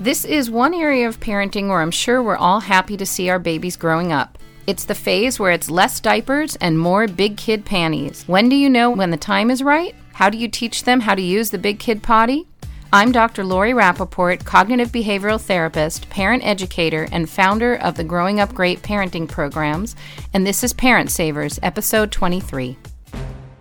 This is one area of parenting where I'm sure we're all happy to see our babies growing up. It's the phase where it's less diapers and more big kid panties. When do you know when the time is right? How do you teach them how to use the big kid potty? I'm Dr. Lori Rappaport, cognitive behavioral therapist, parent educator, and founder of the Growing Up Great parenting programs, and this is Parent Savers, episode 23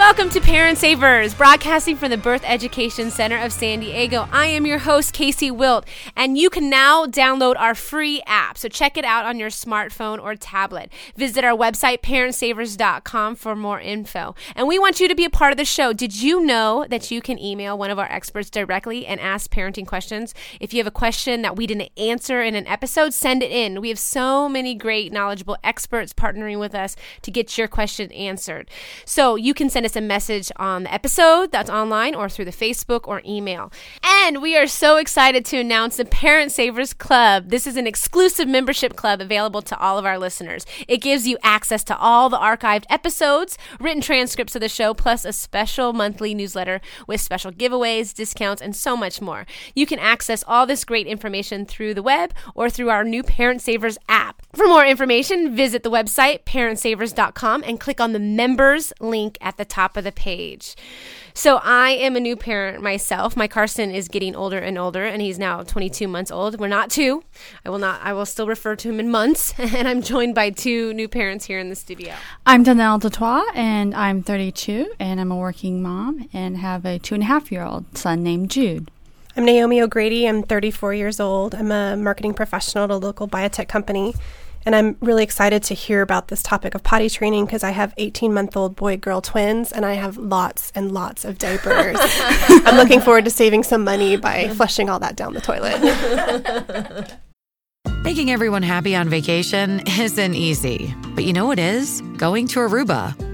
Welcome to Parent Savers, broadcasting from the Birth Education Center of San Diego. I am your host, Casey Wilt, and you can now download our free app. So check it out on your smartphone or tablet. Visit our website, parentsavers.com, for more info. And we want you to be a part of the show. Did you know that you can email one of our experts directly and ask parenting questions? If you have a question that we didn't answer in an episode, send it in. We have so many great, knowledgeable experts partnering with us to get your question answered. So you can send us us a message on the episode that's online or through the Facebook or email. And we are so excited to announce the Parent Savers Club. This is an exclusive membership club available to all of our listeners. It gives you access to all the archived episodes, written transcripts of the show, plus a special monthly newsletter with special giveaways, discounts, and so much more. You can access all this great information through the web or through our new Parent Savers app. For more information, visit the website parentsavers.com and click on the members link at the top of the page. So I am a new parent myself. My Carson is getting older and older and he's now 22 months old. We're not two. I will not I will still refer to him in months and I'm joined by two new parents here in the studio. I'm Donnell Dutois and I'm 32 and I'm a working mom and have a two and a half year old son named Jude. I'm Naomi O'Grady. I'm 34 years old. I'm a marketing professional at a local biotech company. And I'm really excited to hear about this topic of potty training because I have 18 month old boy girl twins and I have lots and lots of diapers. I'm looking forward to saving some money by flushing all that down the toilet. Making everyone happy on vacation isn't easy, but you know what is? Going to Aruba.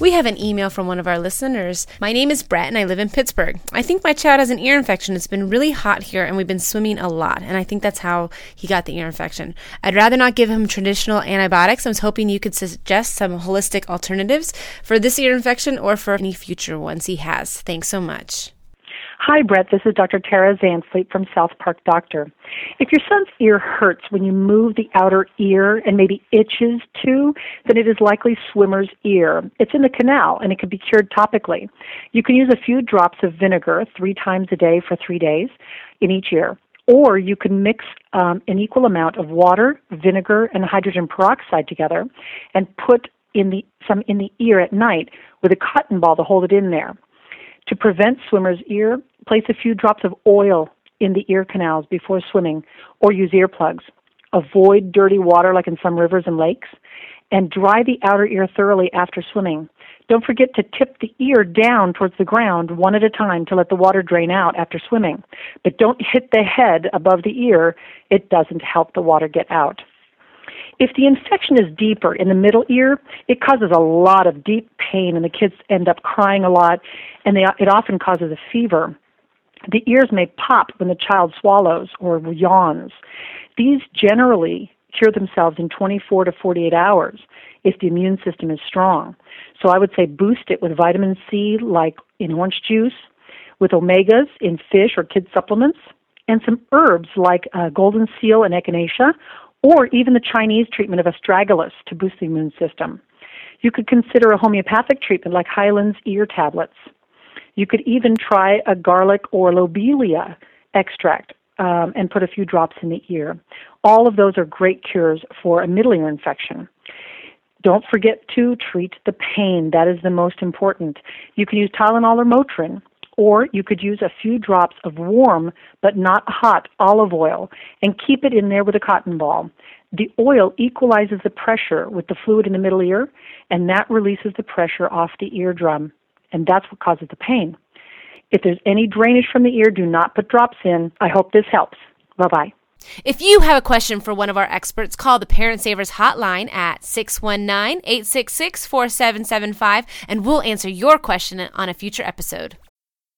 We have an email from one of our listeners. My name is Brett and I live in Pittsburgh. I think my child has an ear infection. It's been really hot here and we've been swimming a lot, and I think that's how he got the ear infection. I'd rather not give him traditional antibiotics. I was hoping you could suggest some holistic alternatives for this ear infection or for any future ones he has. Thanks so much. Hi, Brett. This is Dr. Tara Zanfleet from South Park Doctor. If your son's ear hurts when you move the outer ear and maybe itches too, then it is likely swimmer's ear. It's in the canal and it can be cured topically. You can use a few drops of vinegar three times a day for three days in each ear. Or you can mix um, an equal amount of water, vinegar, and hydrogen peroxide together and put in the, some in the ear at night with a cotton ball to hold it in there. To prevent swimmer's ear, place a few drops of oil in the ear canals before swimming or use earplugs. Avoid dirty water like in some rivers and lakes and dry the outer ear thoroughly after swimming. Don't forget to tip the ear down towards the ground one at a time to let the water drain out after swimming. But don't hit the head above the ear. It doesn't help the water get out. If the infection is deeper in the middle ear, it causes a lot of deep pain and the kids end up crying a lot and they, it often causes a fever. The ears may pop when the child swallows or yawns. These generally cure themselves in 24 to 48 hours if the immune system is strong. So I would say boost it with vitamin C, like in orange juice, with omegas in fish or kid supplements, and some herbs like uh, golden seal and echinacea, or even the Chinese treatment of astragalus to boost the immune system. You could consider a homeopathic treatment like Hyland's ear tablets. You could even try a garlic or lobelia extract um, and put a few drops in the ear. All of those are great cures for a middle ear infection. Don't forget to treat the pain. That is the most important. You can use Tylenol or Motrin, or you could use a few drops of warm but not hot olive oil and keep it in there with a cotton ball. The oil equalizes the pressure with the fluid in the middle ear, and that releases the pressure off the eardrum, and that's what causes the pain. If there's any drainage from the ear, do not put drops in. I hope this helps. Bye bye. If you have a question for one of our experts, call the Parent Savers hotline at 619 866 4775 and we'll answer your question on a future episode.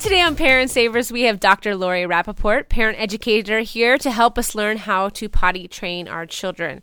Today on Parent Savers, we have Dr. Lori Rappaport, parent educator, here to help us learn how to potty train our children.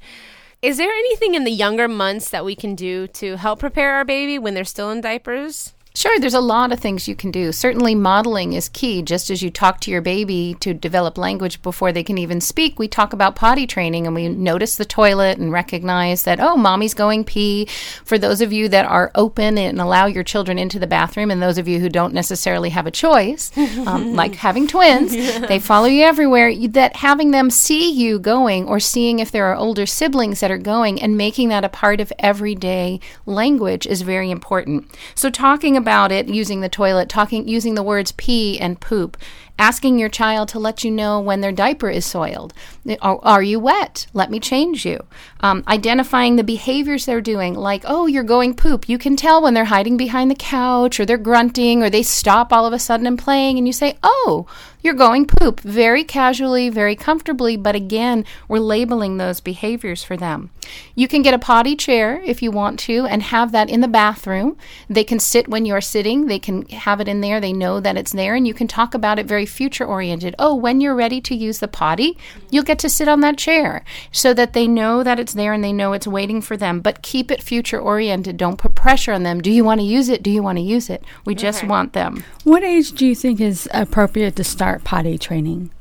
Is there anything in the younger months that we can do to help prepare our baby when they're still in diapers? Sure, there's a lot of things you can do. Certainly, modeling is key. Just as you talk to your baby to develop language before they can even speak, we talk about potty training and we notice the toilet and recognize that, oh, mommy's going pee. For those of you that are open and allow your children into the bathroom, and those of you who don't necessarily have a choice, um, like having twins, they follow you everywhere, that having them see you going or seeing if there are older siblings that are going and making that a part of everyday language is very important. So, talking about about it using the toilet, talking using the words pee and poop, asking your child to let you know when their diaper is soiled. Are, are you wet? Let me change you. Um, identifying the behaviors they're doing, like, oh, you're going poop. You can tell when they're hiding behind the couch or they're grunting or they stop all of a sudden and playing, and you say, oh, you're going poop very casually, very comfortably, but again, we're labeling those behaviors for them. You can get a potty chair if you want to and have that in the bathroom. They can sit when you're sitting, they can have it in there, they know that it's there, and you can talk about it very future oriented. Oh, when you're ready to use the potty, you'll get to sit on that chair so that they know that it's there and they know it's waiting for them, but keep it future oriented. Don't put pressure on them. Do you want to use it? Do you want to use it? We just want them. What age do you think is appropriate to start potty training?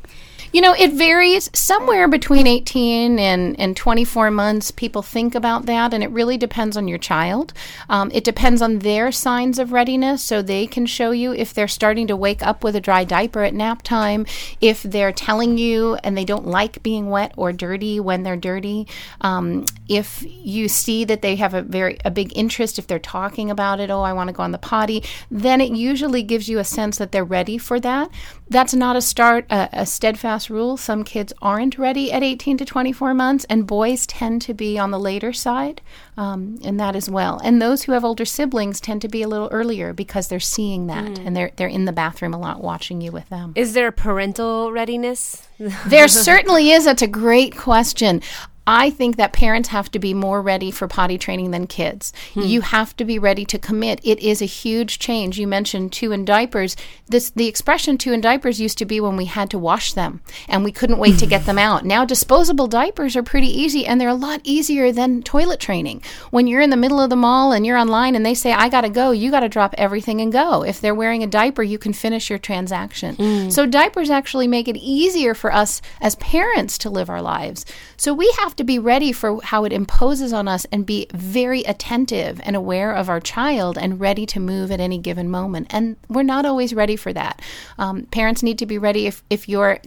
You know, it varies somewhere between 18 and, and 24 months. People think about that, and it really depends on your child. Um, it depends on their signs of readiness, so they can show you if they're starting to wake up with a dry diaper at nap time, if they're telling you and they don't like being wet or dirty when they're dirty, um, if you see that they have a very a big interest, if they're talking about it, oh, I want to go on the potty, then it usually gives you a sense that they're ready for that. That's not a start a, a steadfast rule. Some kids aren't ready at 18 to 24 months, and boys tend to be on the later side, um, and that as well. And those who have older siblings tend to be a little earlier because they're seeing that and they're they're in the bathroom a lot, watching you with them. Is there parental readiness? There certainly is. That's a great question. I think that parents have to be more ready for potty training than kids. Hmm. You have to be ready to commit. It is a huge change. You mentioned two in diapers. This the expression two in diapers used to be when we had to wash them and we couldn't wait to get them out. Now disposable diapers are pretty easy and they're a lot easier than toilet training. When you're in the middle of the mall and you're online and they say I got to go, you got to drop everything and go. If they're wearing a diaper, you can finish your transaction. So diapers actually make it easier for us as parents to live our lives. So we have to be ready for how it imposes on us and be very attentive and aware of our child and ready to move at any given moment. And we're not always ready for that. Um, parents need to be ready if, if you're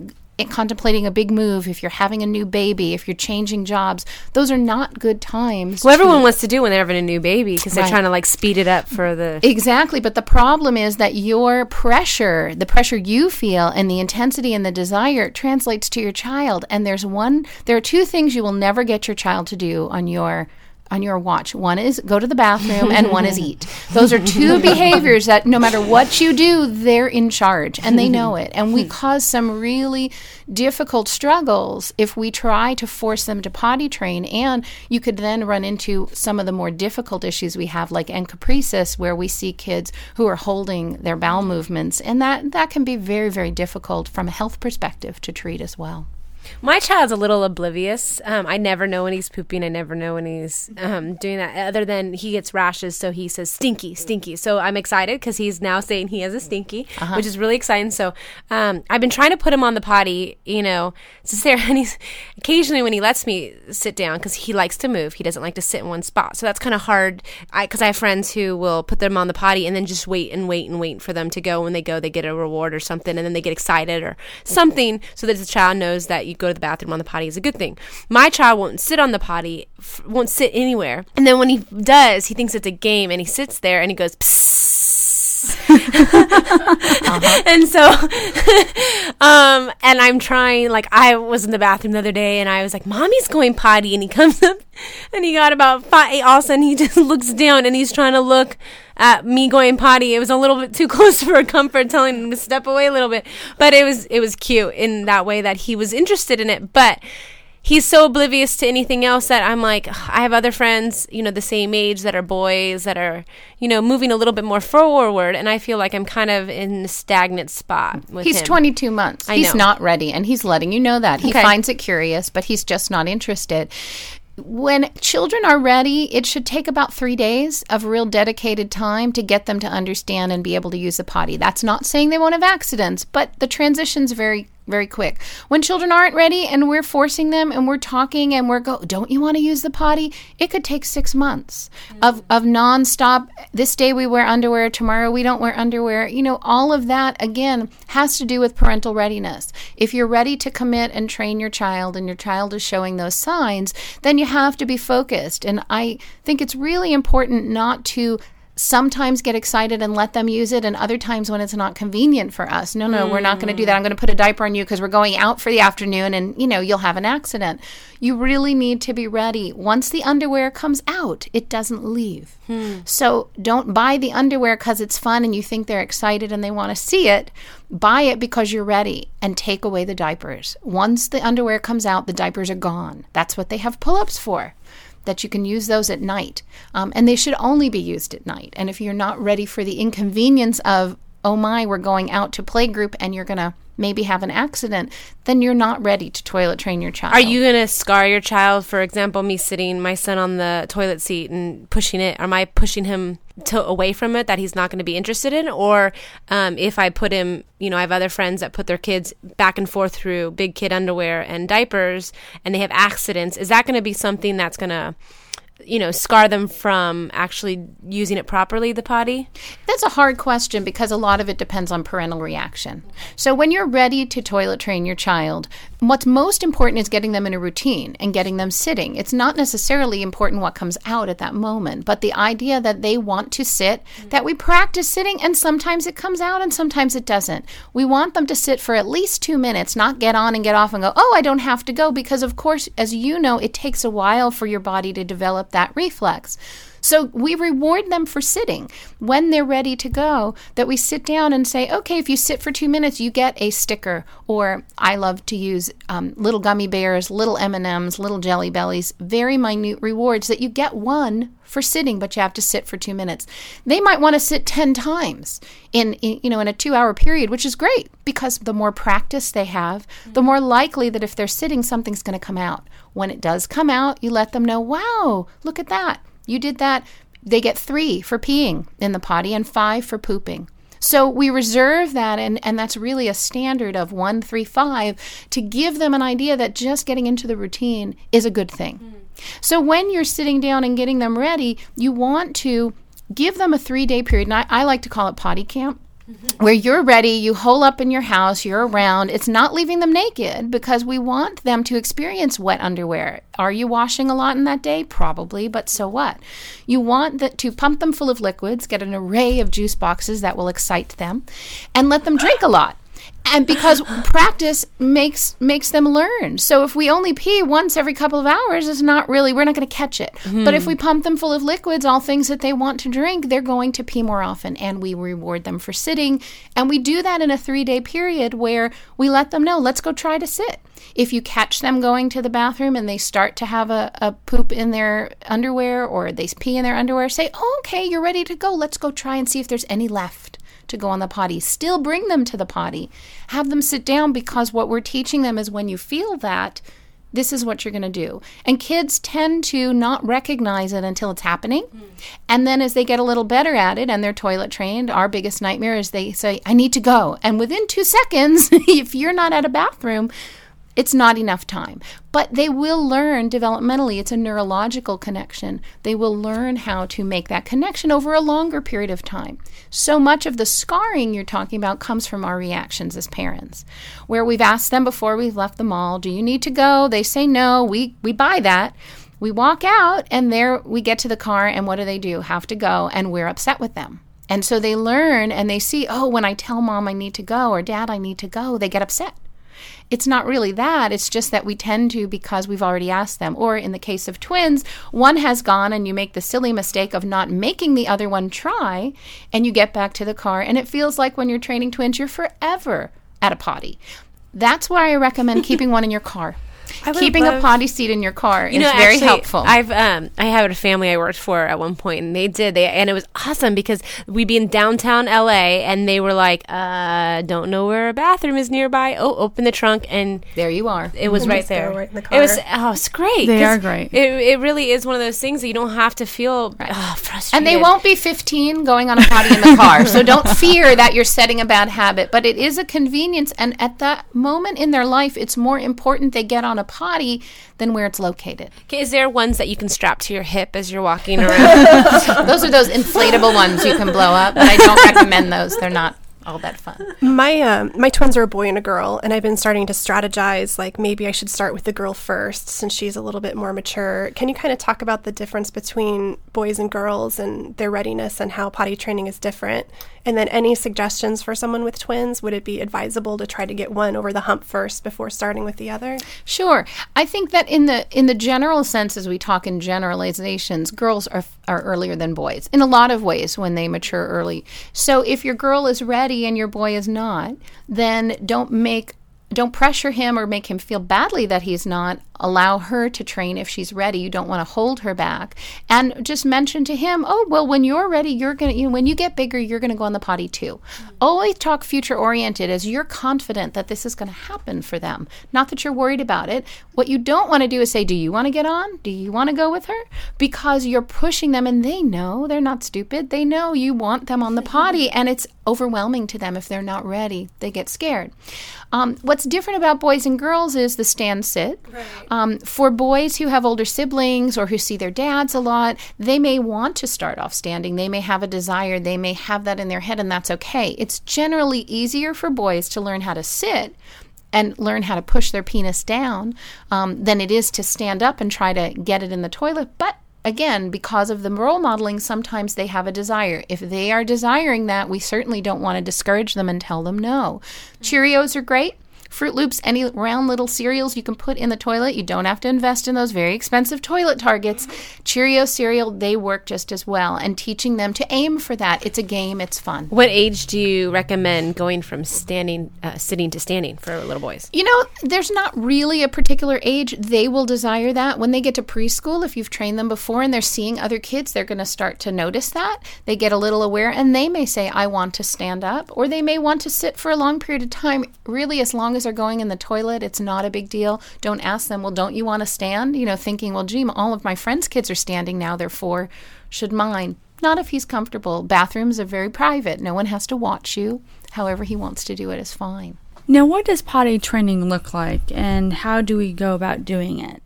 contemplating a big move, if you're having a new baby, if you're changing jobs. Those are not good times. Well, everyone wants to do when they're having a new baby because they're Right. trying to like speed it up for the. Exactly, but the problem is that your pressure, the pressure you feel and the intensity and the desire translates to your child and there's one there are two things you will never get your child to do on your on your watch. One is go to the bathroom and one is eat. Those are two behaviors that no matter what you do, they're in charge and they know it. And we cause some really difficult struggles if we try to force them to potty train and you could then run into some of the more difficult issues we have like encopresis where we see kids who are holding their bowel movements and that that can be very very difficult from a health perspective to treat as well. My child's a little oblivious. Um, I never know when he's pooping. I never know when he's um, doing that. Other than he gets rashes, so he says stinky, stinky. So I'm excited because he's now saying he has a stinky, which is really exciting. So um, I've been trying to put him on the potty, you know, sit there. And he's occasionally when he lets me sit down because he likes to move. He doesn't like to sit in one spot. So that's kind of hard. I because I have friends who will put them on the potty and then just wait and wait and wait for them to go. When they go, they get a reward or something, and then they get excited or something, so that the child knows that you go to the bathroom on the potty is a good thing. My child won't sit on the potty, f- won't sit anywhere, and then when he does, he thinks it's a game, and he sits there and he goes. and so um and i'm trying like i was in the bathroom the other day and i was like mommy's going potty. And he comes up and he got about five all of a sudden he just looks down and he's trying to look at me going potty. It was a little bit too close for comfort telling him to step away a little bit but it was it was cute in that way that he was interested in it. But he's so oblivious to anything else that I'm like, I have other friends, you know, the same age that are boys that are, you know, moving a little bit more forward, and I feel like I'm kind of in a stagnant spot with He's him. 22 months. I he's know. not ready, and he's letting you know that. He Okay. finds it curious, but he's just not interested. When children are ready, it should take about three days of real dedicated time to get them to understand and be able to use the potty. That's not saying they won't have accidents, but the transition's very very quick. When children aren't ready and we're forcing them and we're talking and we're go, don't you want to use the potty? It could take six months mm. of of nonstop. This day we wear underwear, tomorrow we don't wear underwear. You know, all of that again has to do with parental readiness. If you're ready to commit and train your child and your child is showing those signs, then you have to be focused. And I think it's really important not to sometimes get excited and let them use it and other times when it's not convenient for us no no we're not going to do that. I'm going to put a diaper on you because we're going out for the afternoon and you know you'll have an accident. You really need to be ready. Once the underwear comes out it doesn't leave. Hmm. So don't buy the underwear because it's fun and you think they're excited and they want to see it. Buy it because you're ready and take away the diapers. Once the underwear comes out the diapers are gone. That's what they have pull-ups for that you can use those at night. Um, and they should only be used at night. And if you're not ready for the inconvenience of, oh my, we're going out to playgroup and you're going to maybe have an accident, then you're not ready to toilet train your child. Are you gonna scar your child? For example, me sitting my son on the toilet seat and pushing it. Am I pushing him to away from it that he's not going to be interested in? Or um, if I put him, you know, I have other friends that put their kids back and forth through big kid underwear and diapers, and they have accidents. Is that going to be something that's going to you know, scar them from actually using it properly, the potty? That's a hard question because a lot of it depends on parental reaction. So, when you're ready to toilet train your child, what's most important is getting them in a routine and getting them sitting. It's not necessarily important what comes out at that moment, but the idea that they want to sit, that we practice sitting, and sometimes it comes out and sometimes it doesn't. We want them to sit for at least two minutes, not get on and get off and go, oh, I don't have to go, because, of course, as you know, it takes a while for your body to develop that reflex. So we reward them for sitting when they're ready to go. That we sit down and say, okay, if you sit for two minutes, you get a sticker. Or I love to use um, little gummy bears, little M and M's, little Jelly Bellies, very minute rewards that you get one for sitting, but you have to sit for two minutes. They might want to sit 10 times in, in, you know, in a two hour period, which is great because the more practice they have, the more likely that if they're sitting, something's going to come out. When it does come out, you let them know, wow, look at that. You did that. They get three for peeing in the potty and five for pooping. So we reserve that, and, and that's really a standard of one, three, five to give them an idea that just getting into the routine is a good thing. Mm. So when you're sitting down and getting them ready, you want to give them a three day period. And I, I like to call it potty camp where you're ready, you hole up in your house, you're around. It's not leaving them naked because we want them to experience wet underwear. Are you washing a lot in that day? Probably, but so what? You want that to pump them full of liquids, get an array of juice boxes that will excite them, and let them drink a lot and because practice makes makes them learn. So if we only pee once every couple of hours it's not really we're not going to catch it. Mm-hmm. but if we pump them full of liquids all things that they want to drink they're going to pee more often and we reward them for sitting. And we do that in a three day period where we let them know let's go try to sit. If you catch them going to the bathroom and they start to have a, a poop in their underwear or they pee in their underwear say oh, okay you're ready to go. Let's go try and see if there's any left to go on the potty. Still bring them to the potty. Have them sit down because what we're teaching them is when you feel that, this is what you're going to do. And kids tend to not recognize it until it's happening. Mm. And then as they get a little better at it and they're toilet trained, our biggest nightmare is they say, I need to go. And within two seconds, if you're not at a bathroom, it's not enough time. But they will learn developmentally, it's a neurological connection. They will learn how to make that connection over a longer period of time. So much of the scarring you're talking about comes from our reactions as parents, where we've asked them before we've left the mall, Do you need to go? They say no. We, we buy that. We walk out, and there we get to the car, and what do they do? Have to go, and we're upset with them. And so they learn and they see, oh, when I tell mom I need to go or dad I need to go, they get upset it's not really that. It's just that we tend to because we've already asked them. Or in the case of twins, one has gone and you make the silly mistake of not making the other one try, and you get back to the car, and it feels like when you're training twins, you're forever at a potty. That's why I recommend keeping one in your car. Keeping love, a potty seat in your car you is know, very actually, helpful. I've um I had a family I worked for at one point and they did they and it was awesome because we'd be in downtown LA and they were like, uh, don't know where a bathroom is nearby. Oh, open the trunk and there you are. It was right there. Right the it was oh, it's great. They are great. It, it really is one of those things that you don't have to feel right. oh, frustrated. And they won't be 15 going on a potty in the car. So don't fear that you're setting a bad habit, but it is a convenience and at that moment in their life it's more important they get on a potty than where it's located. Okay, is there ones that you can strap to your hip as you're walking around? those are those inflatable ones you can blow up, but I don't recommend those. They're not all that fun. My um, my twins are a boy and a girl, and I've been starting to strategize. Like maybe I should start with the girl first, since she's a little bit more mature. Can you kind of talk about the difference between boys and girls and their readiness, and how potty training is different? And then any suggestions for someone with twins? Would it be advisable to try to get one over the hump first before starting with the other? Sure. I think that in the in the general sense, as we talk in generalizations, girls are are earlier than boys in a lot of ways when they mature early. So if your girl is ready and your boy is not, then don't make don't pressure him or make him feel badly that he's not allow her to train if she's ready. You don't want to hold her back. And just mention to him, oh, well, when you're ready, you're going to, you know, when you get bigger, you're going to go on the potty too. Mm-hmm. Always talk future oriented as you're confident that this is going to happen for them. Not that you're worried about it. What you don't want to do is say, do you want to get on? Do you want to go with her? Because you're pushing them and they know they're not stupid. They know you want them on the potty and it's overwhelming to them if they're not ready. They get scared. Um, what's different about boys and girls is the stand sit. Right. Um, for boys who have older siblings or who see their dads a lot, they may want to start off standing. They may have a desire. They may have that in their head, and that's okay. It's generally easier for boys to learn how to sit and learn how to push their penis down um, than it is to stand up and try to get it in the toilet. But again, because of the role modeling, sometimes they have a desire. If they are desiring that, we certainly don't want to discourage them and tell them no. Cheerios are great Froot Loops, any round little cereals you can put in the toilet. You don't have to invest in those very expensive toilet targets. Cheerio cereal, they work just as well. And teaching them to aim for that. It's a game, it's fun. What age do you recommend going from standing, uh, sitting to standing for little boys? You know, there's not really a particular age. They will desire that. When they get to preschool, if you've trained them before and they're seeing other kids, they're going to start to notice that. They get a little aware and they may say, I want to stand up, or they may want to sit for a long period of time. Really, as long they're going in the toilet, it's not a big deal. Don't ask them, well, don't you want to stand? You know, thinking, well, gee, all of my friends' kids are standing now, therefore, should mine? Not if he's comfortable. Bathrooms are very private. No one has to watch you. However, he wants to do it is fine. Now, what does potty training look like, and how do we go about doing it?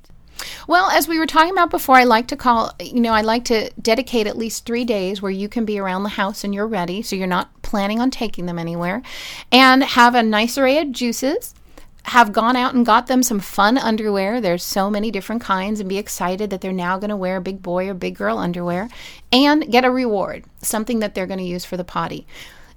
Well, as we were talking about before, I like to call, you know, I like to dedicate at least three days where you can be around the house and you're ready, so you're not planning on taking them anywhere, and have a nice array of juices. Have gone out and got them some fun underwear. There's so many different kinds, and be excited that they're now going to wear big boy or big girl underwear, and get a reward, something that they're going to use for the potty.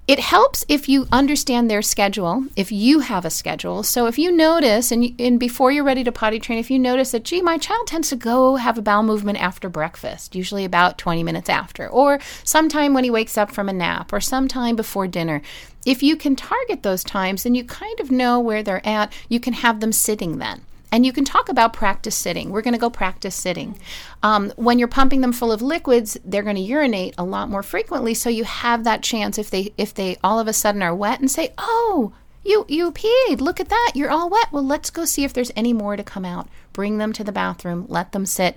It helps if you understand their schedule, if you have a schedule. So if you notice, and, you, and before you're ready to potty train, if you notice that, gee, my child tends to go have a bowel movement after breakfast, usually about 20 minutes after, or sometime when he wakes up from a nap, or sometime before dinner. If you can target those times, then you kind of know where they're at. You can have them sitting then. And you can talk about practice sitting. We're going to go practice sitting. Um, when you're pumping them full of liquids, they're going to urinate a lot more frequently. So you have that chance if they if they all of a sudden are wet and say, "Oh, you you peed. Look at that. You're all wet. Well, let's go see if there's any more to come out. Bring them to the bathroom. Let them sit."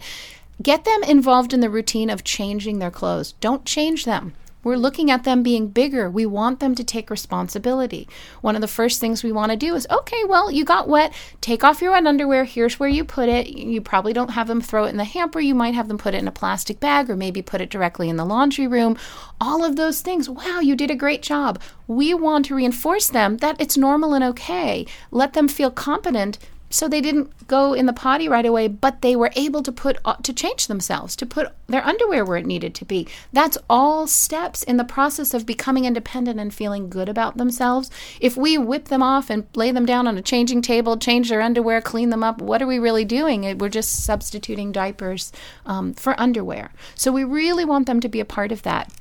Get them involved in the routine of changing their clothes. Don't change them. We're looking at them being bigger. We want them to take responsibility. One of the first things we want to do is okay, well, you got wet. Take off your wet underwear. Here's where you put it. You probably don't have them throw it in the hamper. You might have them put it in a plastic bag or maybe put it directly in the laundry room. All of those things. Wow, you did a great job. We want to reinforce them that it's normal and okay. Let them feel competent so they didn't go in the potty right away but they were able to put uh, to change themselves to put their underwear where it needed to be. That's all steps in the process of becoming independent and feeling good about themselves. If we whip them off and lay them down on a changing table change their underwear clean them up what are we really doing? We're just substituting diapers um, for underwear. So we really want them to be a part of that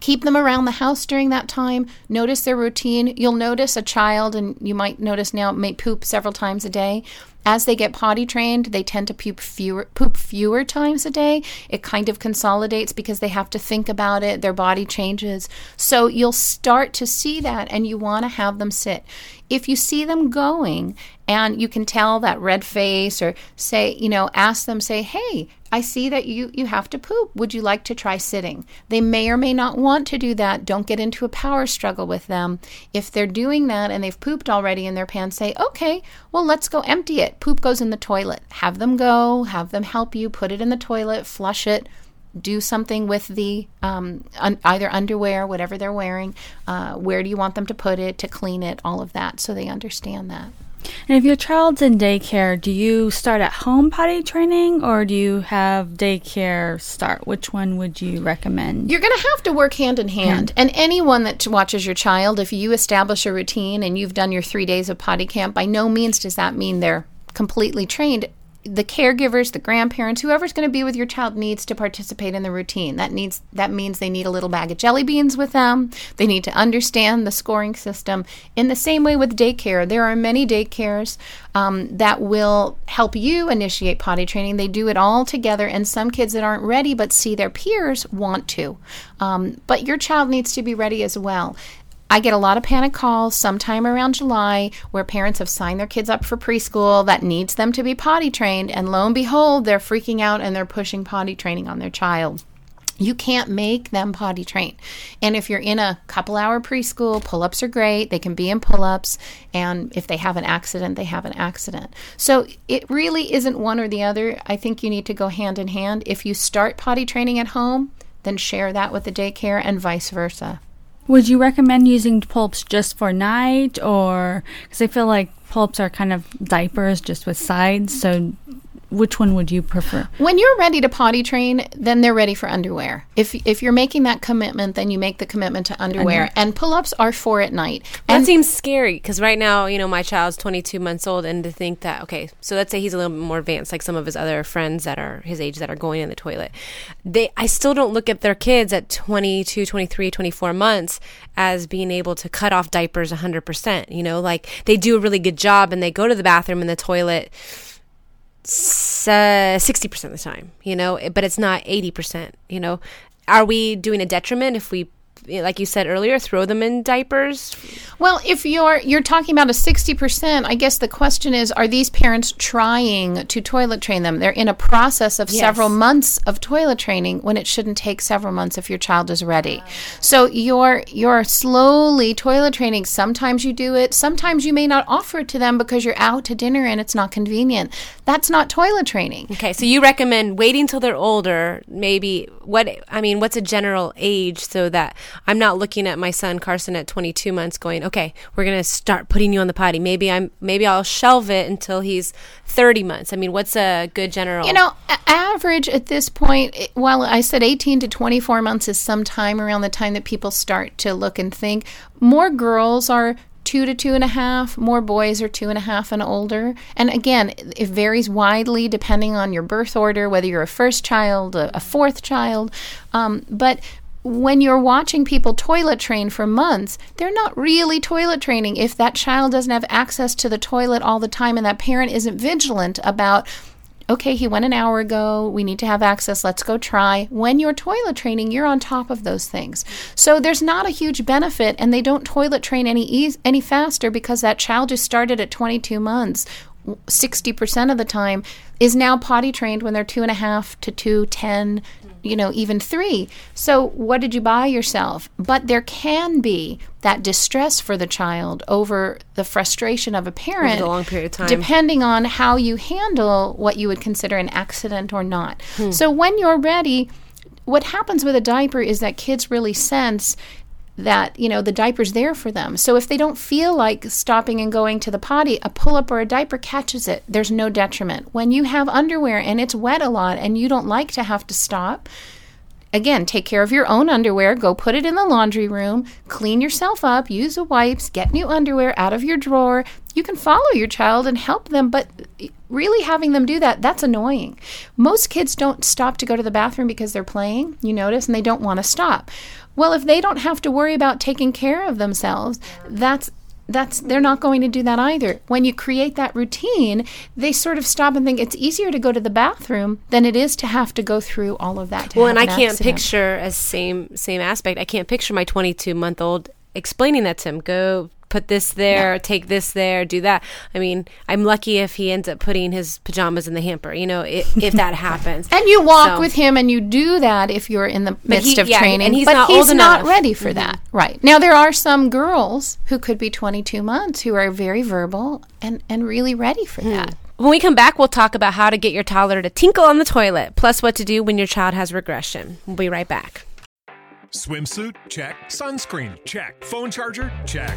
Keep them around the house during that time. Notice their routine. You'll notice a child, and you might notice now, may poop several times a day. As they get potty trained, they tend to poop fewer, poop fewer times a day. It kind of consolidates because they have to think about it. Their body changes. So you'll start to see that, and you want to have them sit. If you see them going and you can tell that red face or say you know ask them say hey i see that you you have to poop. Would you like to try sitting? They may or may not want to do that. Don't get into a power struggle with them. If they're doing that and they've pooped already in their pants say okay well let's go empty it. Poop goes in the toilet. Have them go have them help you put it in the toilet flush it do something with the um, un- either underwear, whatever they're wearing. Uh, where do you want them to put it to clean it? All of that, so they understand that. And if your child's in daycare, do you start at home potty training or do you have daycare start? Which one would you recommend? You're going to have to work hand in hand. And anyone that watches your child, if you establish a routine and you've done your three days of potty camp, by no means does that mean they're completely trained the caregivers, the grandparents, whoever's going to be with your child needs to participate in the routine. That needs that means they need a little bag of jelly beans with them. They need to understand the scoring system. In the same way with daycare, there are many daycares um, that will help you initiate potty training. They do it all together, and some kids that aren't ready but see their peers want to. Um, but your child needs to be ready as well. I get a lot of panic calls sometime around July where parents have signed their kids up for preschool that needs them to be potty trained, and lo and behold, they're freaking out and they're pushing potty training on their child. You can't make them potty train. And if you're in a couple hour preschool, pull ups are great. They can be in pull ups. And if they have an accident, they have an accident. So it really isn't one or the other. I think you need to go hand in hand. If you start potty training at home, then share that with the daycare and vice versa. Would you recommend using pull-ups just for night, or because I feel like pull-ups are kind of diapers just with sides? So, which one would you prefer? When you're ready to potty train, then they're ready for underwear. If if you're making that commitment, then you make the commitment to underwear. And pull-ups are for at night. That seems scary because right now, you know, my child's 22 months old, and to think that, okay, so let's say he's a little bit more advanced, like some of his other friends that are his age that are going in the toilet. They, I still don't look at their kids at 22, 23, 24 months as being able to cut off diapers 100%. You know, like they do a really good job and they go to the bathroom in the toilet Uh, sixty percent of the time, you know, but it's not eighty percent. You know, are we doing a detriment if we, like you said earlier, throw them in diapers? Well, if you're you're talking about a sixty percent, I guess the question is: Are these parents trying to toilet train them? They're in a process of Yes. several months of toilet training when it shouldn't take several months if your child is ready. So you're you're slowly toilet training. Sometimes you do it. Sometimes you may not offer it to them because you're out to dinner and it's not convenient. That's not toilet training. Okay, so you recommend waiting till they're older. Maybe what I mean, what's a general age so that I'm not looking at my son Carson at 22 months going, okay, we're gonna start putting you on the potty. Maybe I'm maybe I'll shelve it until he's 30 months. I mean, what's a good general? You know, average at this point, while I said 18 to 24 months is some time around the time that people start to look and think, more girls are two to two and a half, more boys are two and a half and older. And again, it varies widely depending on your birth order, whether you're a first child, a, a fourth child. Um, but when you're watching people toilet train for months, they're not really toilet training if that child doesn't have access to the toilet all the time and that parent isn't vigilant about okay, he went an hour ago. We need to have access. Let's go try. When you're toilet training, you're on top of those things. So there's not a huge benefit, and they don't toilet train any eas any faster because that child just started at 22 months. 60% of the time is now potty trained when they're two and a half to two, 10, you know, even three. So, what did you buy yourself? But there can be that distress for the child over the frustration of a parent a long period of time. depending on how you handle what you would consider an accident or not. Hmm. So, when you're ready, what happens with a diaper is that kids really sense that you know the diaper's there for them. So if they don't feel like stopping and going to the potty a pull-up or a diaper catches it. There's no detriment. When you have underwear and it's wet a lot and you don't like to have to stop again, take care of your own underwear. Go put it in the laundry room. Clean yourself up. Use the wipes. Get new underwear out of your drawer. You can follow your child and help them, but really having them do that, that's annoying. Most kids don't stop to go to the bathroom because they're playing, you notice, and they don't want to stop. Well, if they don't have to worry about taking care of themselves, that's that's they're not going to do that either. When you create that routine, they sort of stop and think it's easier to go to the bathroom than it is to have to go through all of that. To well, and I can't accident. picture as same same aspect. I can't picture my 22 month old explaining that to him. Go put this there, take this there, do that. I mean, I'm lucky if he ends up putting his pajamas in the hamper. You know, if, if that happens. And you walk So- with him and you do that if you're in the midst he- of yeah, training. and he's but not he's old not enough. ready for mm-hmm. that. Right. Now there are some girls who could be 22 months who are very verbal and, and really ready for hmm. that. When we come back, we'll talk about how to get your toddler to tinkle on the toilet, plus what to do when your child has regression. We'll be right back. Swimsuit? Check. Sunscreen? Check. Phone charger? Check.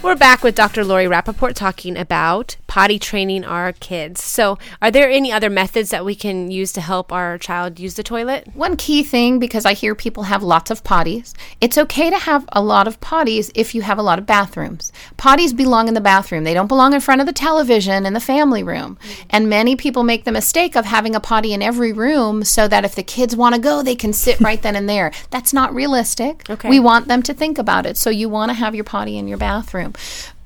We're back with Dr. Lori Rappaport talking about potty training our kids. So, are there any other methods that we can use to help our child use the toilet? One key thing, because I hear people have lots of potties, it's okay to have a lot of potties if you have a lot of bathrooms. Potties belong in the bathroom, they don't belong in front of the television in the family room. Mm-hmm. And many people make the mistake of having a potty in every room so that if the kids want to go, they can sit right then and there. That's not realistic. Okay. We want them to think about it. So you want to have your potty in your bathroom.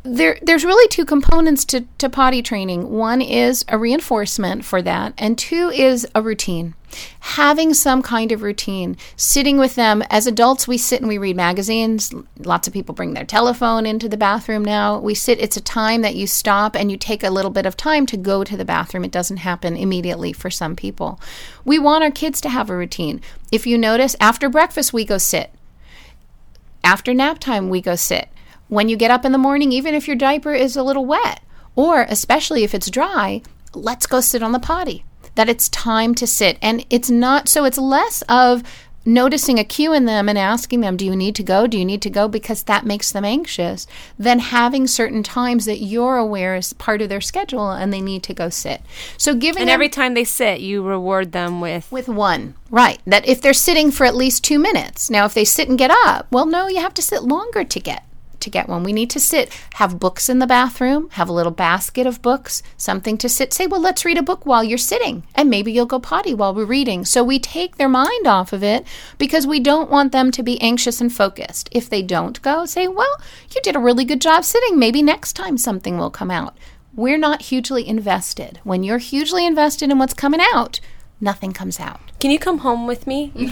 There, there's really two components to, to potty training. One is a reinforcement for that, and two is a routine. Having some kind of routine, sitting with them. As adults, we sit and we read magazines. Lots of people bring their telephone into the bathroom now. We sit, it's a time that you stop and you take a little bit of time to go to the bathroom. It doesn't happen immediately for some people. We want our kids to have a routine. If you notice, after breakfast, we go sit. After nap time, we go sit when you get up in the morning, even if your diaper is a little wet, or especially if it's dry, let's go sit on the potty. That it's time to sit. And it's not so, it's less of noticing a cue in them and asking them, Do you need to go? Do you need to go? Because that makes them anxious, than having certain times that you're aware is part of their schedule and they need to go sit. So giving And every time they sit, you reward them with with one. Right. That if they're sitting for at least two minutes. Now if they sit and get up, well no, you have to sit longer to get to get one. We need to sit, have books in the bathroom, have a little basket of books, something to sit. Say, well, let's read a book while you're sitting, and maybe you'll go potty while we're reading. So we take their mind off of it because we don't want them to be anxious and focused. If they don't go, say, well, you did a really good job sitting. Maybe next time something will come out. We're not hugely invested. When you're hugely invested in what's coming out, nothing comes out. Can you come home with me? you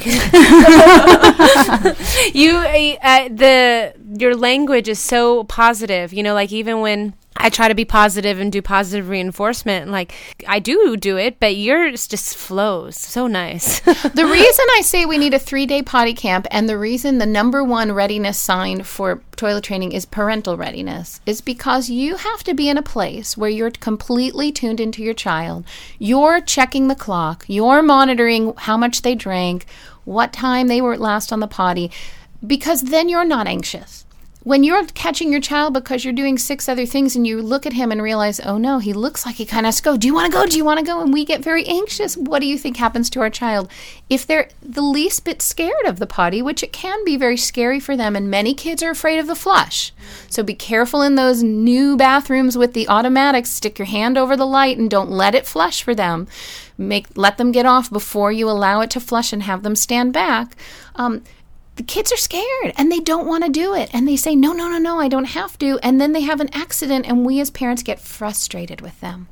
uh, uh, the your language is so positive. You know, like even when I try to be positive and do positive reinforcement, like I do do it, but yours just flows so nice. the reason I say we need a three day potty camp and the reason the number one readiness sign for toilet training is parental readiness is because you have to be in a place where you're completely tuned into your child. You're checking the clock, you're monitoring how much they drank, what time they were last on the potty, because then you're not anxious when you're catching your child because you're doing six other things and you look at him and realize, oh no, he looks like he kind of has to go. Do you want to go? Do you want to go? And we get very anxious. What do you think happens to our child? If they're the least bit scared of the potty, which it can be very scary for them, and many kids are afraid of the flush. So be careful in those new bathrooms with the automatics. Stick your hand over the light and don't let it flush for them. Make let them get off before you allow it to flush and have them stand back. Um, the kids are scared and they don't want to do it. And they say, no, no, no, no, I don't have to. And then they have an accident, and we as parents get frustrated with them.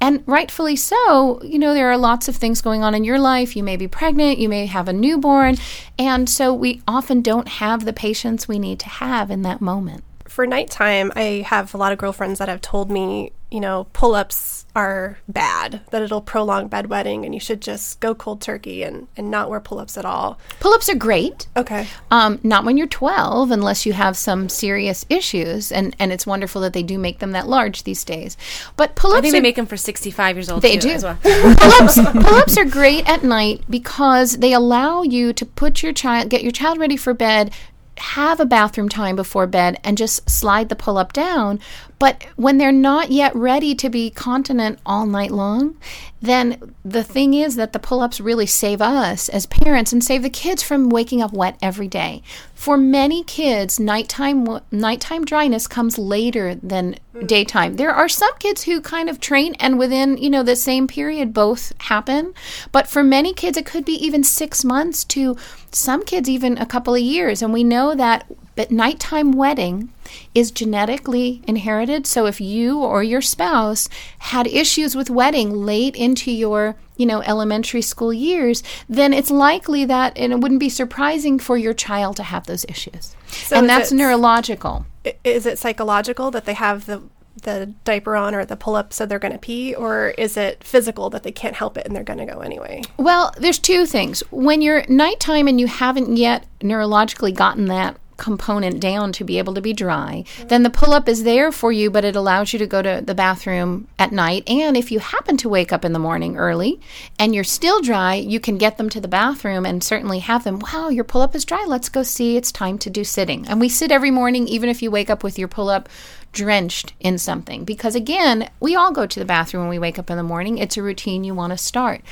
And rightfully so. You know, there are lots of things going on in your life. You may be pregnant, you may have a newborn. And so we often don't have the patience we need to have in that moment. For nighttime, I have a lot of girlfriends that have told me, you know, pull ups are bad, that it'll prolong bedwetting and you should just go cold turkey and, and not wear pull ups at all. Pull ups are great. Okay. Um, not when you're 12, unless you have some serious issues. And, and it's wonderful that they do make them that large these days. But pull ups I think are they make them for 65 years old. They too, do. As well. pull-ups, pull-ups are great at night because they allow you to put your child, get your child ready for bed, have a bathroom time before bed, and just slide the pull-up down. But when they're not yet ready to be continent all night long, then the thing is that the pull ups really save us as parents and save the kids from waking up wet every day. For many kids, nighttime nighttime dryness comes later than hmm. daytime. There are some kids who kind of train and within, you know, the same period both happen, but for many kids it could be even 6 months to some kids even a couple of years and we know that but nighttime wetting is genetically inherited. So if you or your spouse had issues with wetting late into your you know elementary school years then it's likely that and it wouldn't be surprising for your child to have those issues So and is that's it- neurological Is it psychological that they have the the diaper on or the pull up so they're going to pee or is it physical that they can't help it and they're going to go anyway? Well, there's two things. When you're nighttime and you haven't yet neurologically gotten that component down to be able to be dry, then the pull up is there for you, but it allows you to go to the bathroom at night. And if you happen to wake up in the morning early and you're still dry, you can get them to the bathroom and certainly have them, wow, your pull up is dry. Let's go see. It's time to do sitting. And we sit every morning, even if you wake up with your pull up drenched in something. Because again, we all go to the bathroom when we wake up in the morning. It's a routine you want to start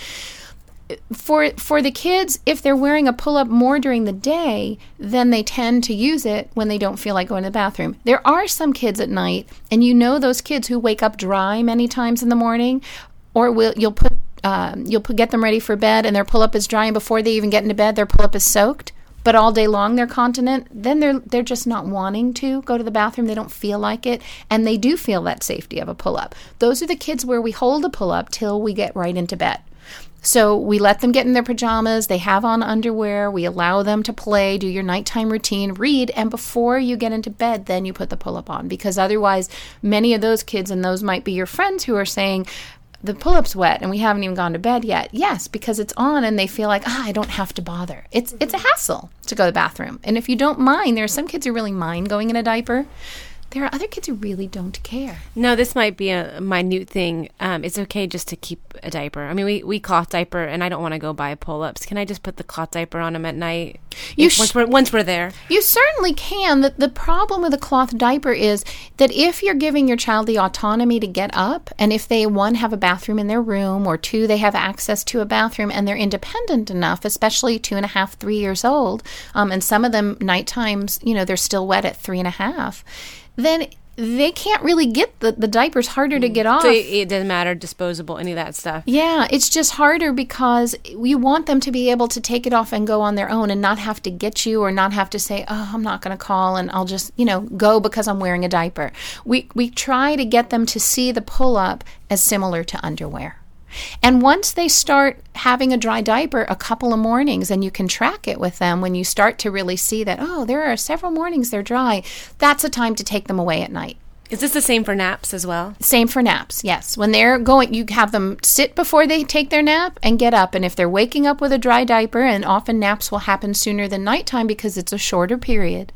for for the kids if they're wearing a pull up more during the day then they tend to use it when they don't feel like going to the bathroom there are some kids at night and you know those kids who wake up dry many times in the morning or will you'll put um, you'll put, get them ready for bed and their pull up is dry and before they even get into bed their pull up is soaked but all day long they're continent, then they're they're just not wanting to go to the bathroom. They don't feel like it, and they do feel that safety of a pull up. Those are the kids where we hold a pull up till we get right into bed. So we let them get in their pajamas, they have on underwear, we allow them to play, do your nighttime routine, read, and before you get into bed, then you put the pull up on. Because otherwise, many of those kids, and those might be your friends who are saying, the pull up's wet and we haven't even gone to bed yet. Yes, because it's on and they feel like, ah, I don't have to bother. It's it's a hassle to go to the bathroom. And if you don't mind, there are some kids who really mind going in a diaper there are other kids who really don't care. No, this might be a minute thing. Um, it's okay just to keep a diaper. I mean, we, we cloth diaper, and I don't want to go buy pull ups. Can I just put the cloth diaper on them at night? You sh- once, we're, once we're there. You certainly can. The, the problem with a cloth diaper is that if you're giving your child the autonomy to get up, and if they, one, have a bathroom in their room, or two, they have access to a bathroom, and they're independent enough, especially two and a half, three years old, um, and some of them night times, you know, they're still wet at three and a half then they can't really get the, the diapers harder to mm. get off. So it doesn't matter, disposable, any of that stuff. Yeah, it's just harder because we want them to be able to take it off and go on their own and not have to get you or not have to say, oh, I'm not going to call and I'll just, you know, go because I'm wearing a diaper. We, we try to get them to see the pull up as similar to underwear. And once they start having a dry diaper a couple of mornings, and you can track it with them when you start to really see that, oh, there are several mornings they're dry, that's a time to take them away at night. Is this the same for naps as well? Same for naps, yes. When they're going, you have them sit before they take their nap and get up. And if they're waking up with a dry diaper, and often naps will happen sooner than nighttime because it's a shorter period,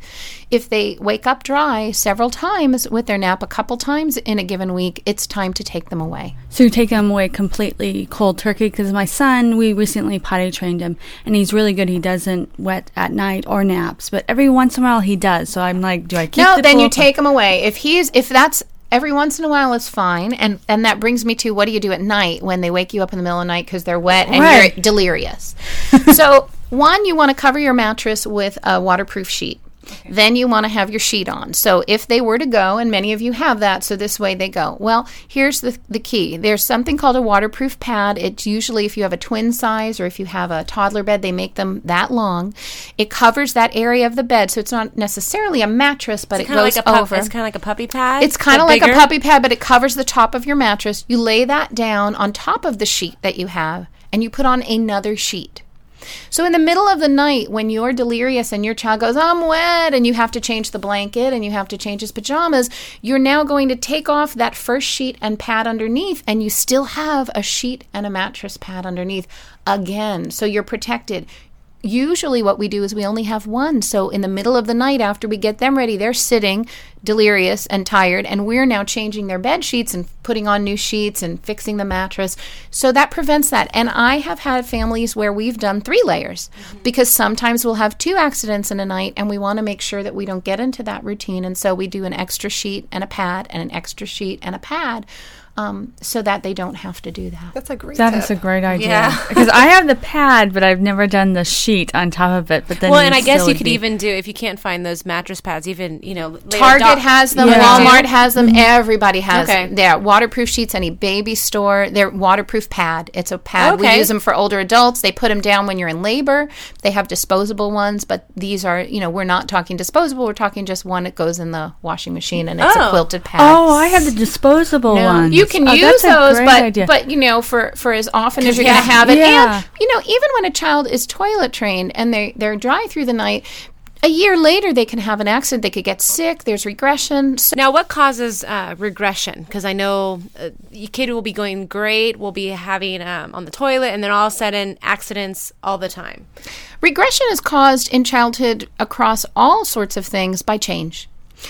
if they wake up dry several times with their nap, a couple times in a given week, it's time to take them away. So you take them away completely cold turkey? Because my son, we recently potty trained him, and he's really good. He doesn't wet at night or naps, but every once in a while he does. So I'm like, do I keep? No, the then you take him away. If he's if that's every once in a while is fine and and that brings me to what do you do at night when they wake you up in the middle of the night because they're wet and right. you're delirious so one you want to cover your mattress with a waterproof sheet Okay. Then you want to have your sheet on. So if they were to go, and many of you have that, so this way they go. Well, here's the, the key there's something called a waterproof pad. It's usually if you have a twin size or if you have a toddler bed, they make them that long. It covers that area of the bed, so it's not necessarily a mattress, but it's it goes like over. It's kind of like a puppy pad. It's kind of like a puppy pad, but it covers the top of your mattress. You lay that down on top of the sheet that you have, and you put on another sheet. So, in the middle of the night, when you're delirious and your child goes, I'm wet, and you have to change the blanket and you have to change his pajamas, you're now going to take off that first sheet and pad underneath, and you still have a sheet and a mattress pad underneath again. So, you're protected usually what we do is we only have one. So in the middle of the night after we get them ready, they're sitting delirious and tired and we're now changing their bed sheets and putting on new sheets and fixing the mattress. So that prevents that. And I have had families where we've done 3 layers mm-hmm. because sometimes we'll have two accidents in a night and we want to make sure that we don't get into that routine and so we do an extra sheet and a pad and an extra sheet and a pad um, so that they don't have to do that. That's a great. That tip. is a great idea. Yeah, because I have the pad, but I've never done the sheet on top of it. But then, well, and I guess you could be. even do if you can't find those mattress pads. Even you know, Target has them, yeah. Walmart has them, mm-hmm. everybody has. Okay, them. yeah, waterproof sheets. Any baby store, they're waterproof pad. It's a pad. Okay. We use them for older adults. They put them down when you're in labor. They have disposable ones, but these are you know we're not talking disposable. We're talking just one that goes in the washing machine and it's oh. a quilted pad. Oh, I have the disposable no, one. You can oh, use those, but idea. but you know, for for as often as you're yeah, going to have it, yeah. and you know, even when a child is toilet trained and they they're dry through the night, a year later they can have an accident. They could get sick. There's regression. So now what causes uh, regression? Because i know uh, your kid will be going great will be having um, on the toilet and then all of a sudden accidents all the time. Regression is caused in childhood across all sorts of things by change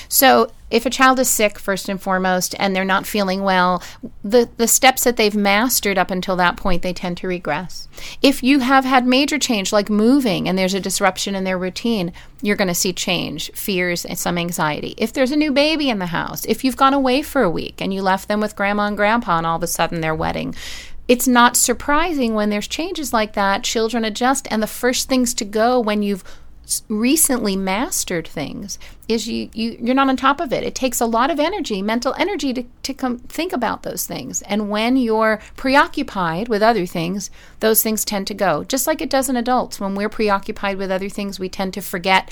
so, if a child is sick, first and foremost, and they're not feeling well, the, the steps that they've mastered up until that point, they tend to regress. If you have had major change, like moving, and there's a disruption in their routine, you're going to see change, fears, and some anxiety. If there's a new baby in the house, if you've gone away for a week and you left them with grandma and grandpa, and all of a sudden they're wetting, it's not surprising when there's changes like that, children adjust, and the first things to go when you've recently mastered things is you, you you're not on top of it. It takes a lot of energy mental energy to, to come think about those things. And when you're preoccupied with other things those things tend to go. Just like it does in adults. When we're preoccupied with other things we tend to forget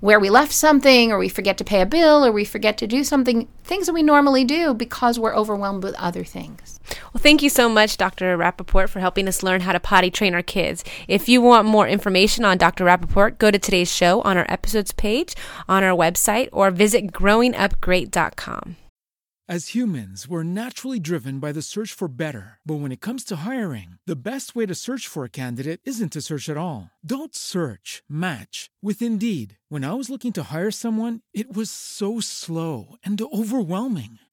where we left something or we forget to pay a bill or we forget to do something things that we normally do because we're overwhelmed with other things Well, thank you so much, Dr. Rappaport, for helping us learn how to potty train our kids. If you want more information on Dr. Rappaport, go to today's show on our episodes page on our website or visit growingupgreat.com. As humans, we're naturally driven by the search for better. But when it comes to hiring, the best way to search for a candidate isn't to search at all. Don't search, match with Indeed. When I was looking to hire someone, it was so slow and overwhelming.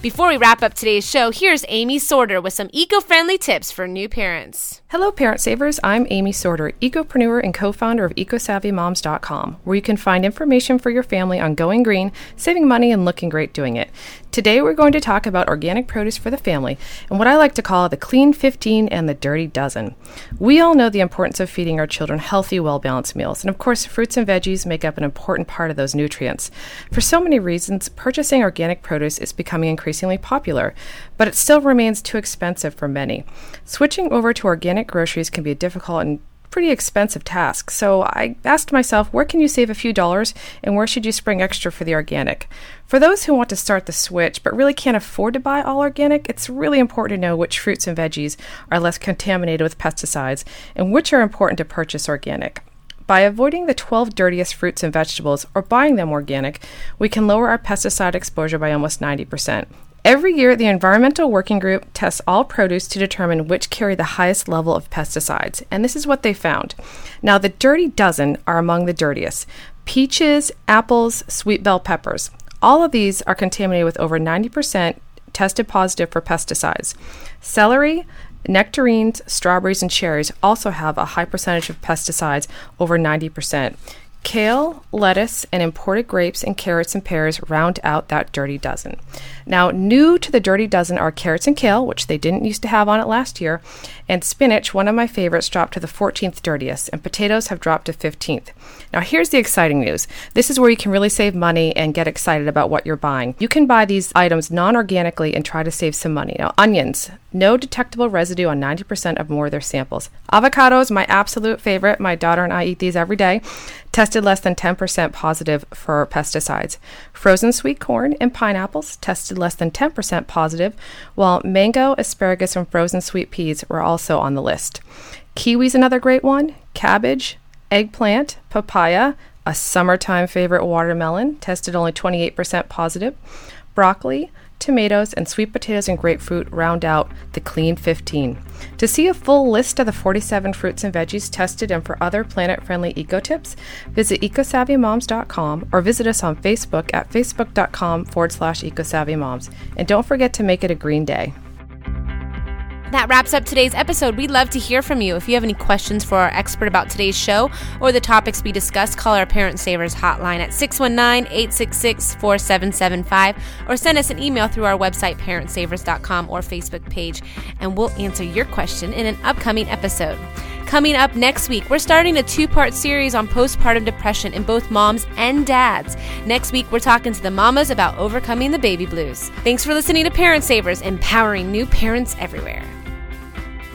Before we wrap up today's show, here's Amy Sorter with some eco friendly tips for new parents. Hello, Parent Savers. I'm Amy Sorter, ecopreneur and co founder of EcoSavvyMoms.com, where you can find information for your family on going green, saving money, and looking great doing it. Today, we're going to talk about organic produce for the family and what I like to call the Clean 15 and the Dirty Dozen. We all know the importance of feeding our children healthy, well balanced meals, and of course, fruits and veggies make up an important part of those nutrients. For so many reasons, purchasing organic produce is becoming increasingly popular, but it still remains too expensive for many. Switching over to organic groceries can be a difficult and pretty expensive task. So I asked myself, where can you save a few dollars and where should you spring extra for the organic? For those who want to start the switch but really can't afford to buy all organic, it's really important to know which fruits and veggies are less contaminated with pesticides and which are important to purchase organic. By avoiding the 12 dirtiest fruits and vegetables or buying them organic, we can lower our pesticide exposure by almost 90%. Every year, the Environmental Working Group tests all produce to determine which carry the highest level of pesticides, and this is what they found. Now, the dirty dozen are among the dirtiest peaches, apples, sweet bell peppers. All of these are contaminated with over 90% tested positive for pesticides. Celery, nectarines, strawberries, and cherries also have a high percentage of pesticides, over 90%. Kale, lettuce, and imported grapes and carrots and pears round out that dirty dozen. Now, new to the dirty dozen are carrots and kale, which they didn't used to have on it last year, and spinach, one of my favorites, dropped to the 14th dirtiest, and potatoes have dropped to 15th. Now, here's the exciting news. This is where you can really save money and get excited about what you're buying. You can buy these items non organically and try to save some money. Now, onions, no detectable residue on 90% of more of their samples. Avocados, my absolute favorite. My daughter and I eat these every day. Tested less than 10% positive for pesticides. Frozen sweet corn and pineapples tested less than 10% positive, while mango, asparagus, and frozen sweet peas were also on the list. Kiwi's another great one. Cabbage, eggplant, papaya, a summertime favorite watermelon, tested only 28% positive. Broccoli, tomatoes, and sweet potatoes and grapefruit round out the clean 15. To see a full list of the 47 fruits and veggies tested and for other planet friendly eco tips, visit ecosavvymoms.com or visit us on Facebook at facebook.com forward slash ecosavvymoms. And don't forget to make it a green day. That wraps up today's episode. We'd love to hear from you. If you have any questions for our expert about today's show or the topics we discussed, call our Parent Savers hotline at 619 866 4775 or send us an email through our website, parentsavers.com or Facebook page, and we'll answer your question in an upcoming episode. Coming up next week, we're starting a two part series on postpartum depression in both moms and dads. Next week, we're talking to the mamas about overcoming the baby blues. Thanks for listening to Parent Savers, empowering new parents everywhere.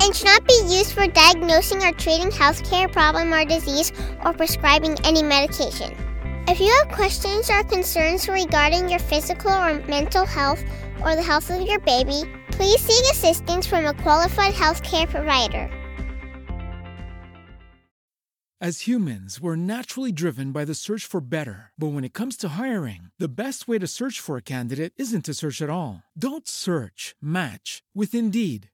and should not be used for diagnosing or treating healthcare problem or disease or prescribing any medication. If you have questions or concerns regarding your physical or mental health or the health of your baby, please seek assistance from a qualified healthcare provider. As humans, we're naturally driven by the search for better. But when it comes to hiring, the best way to search for a candidate isn't to search at all. Don't search, match with Indeed.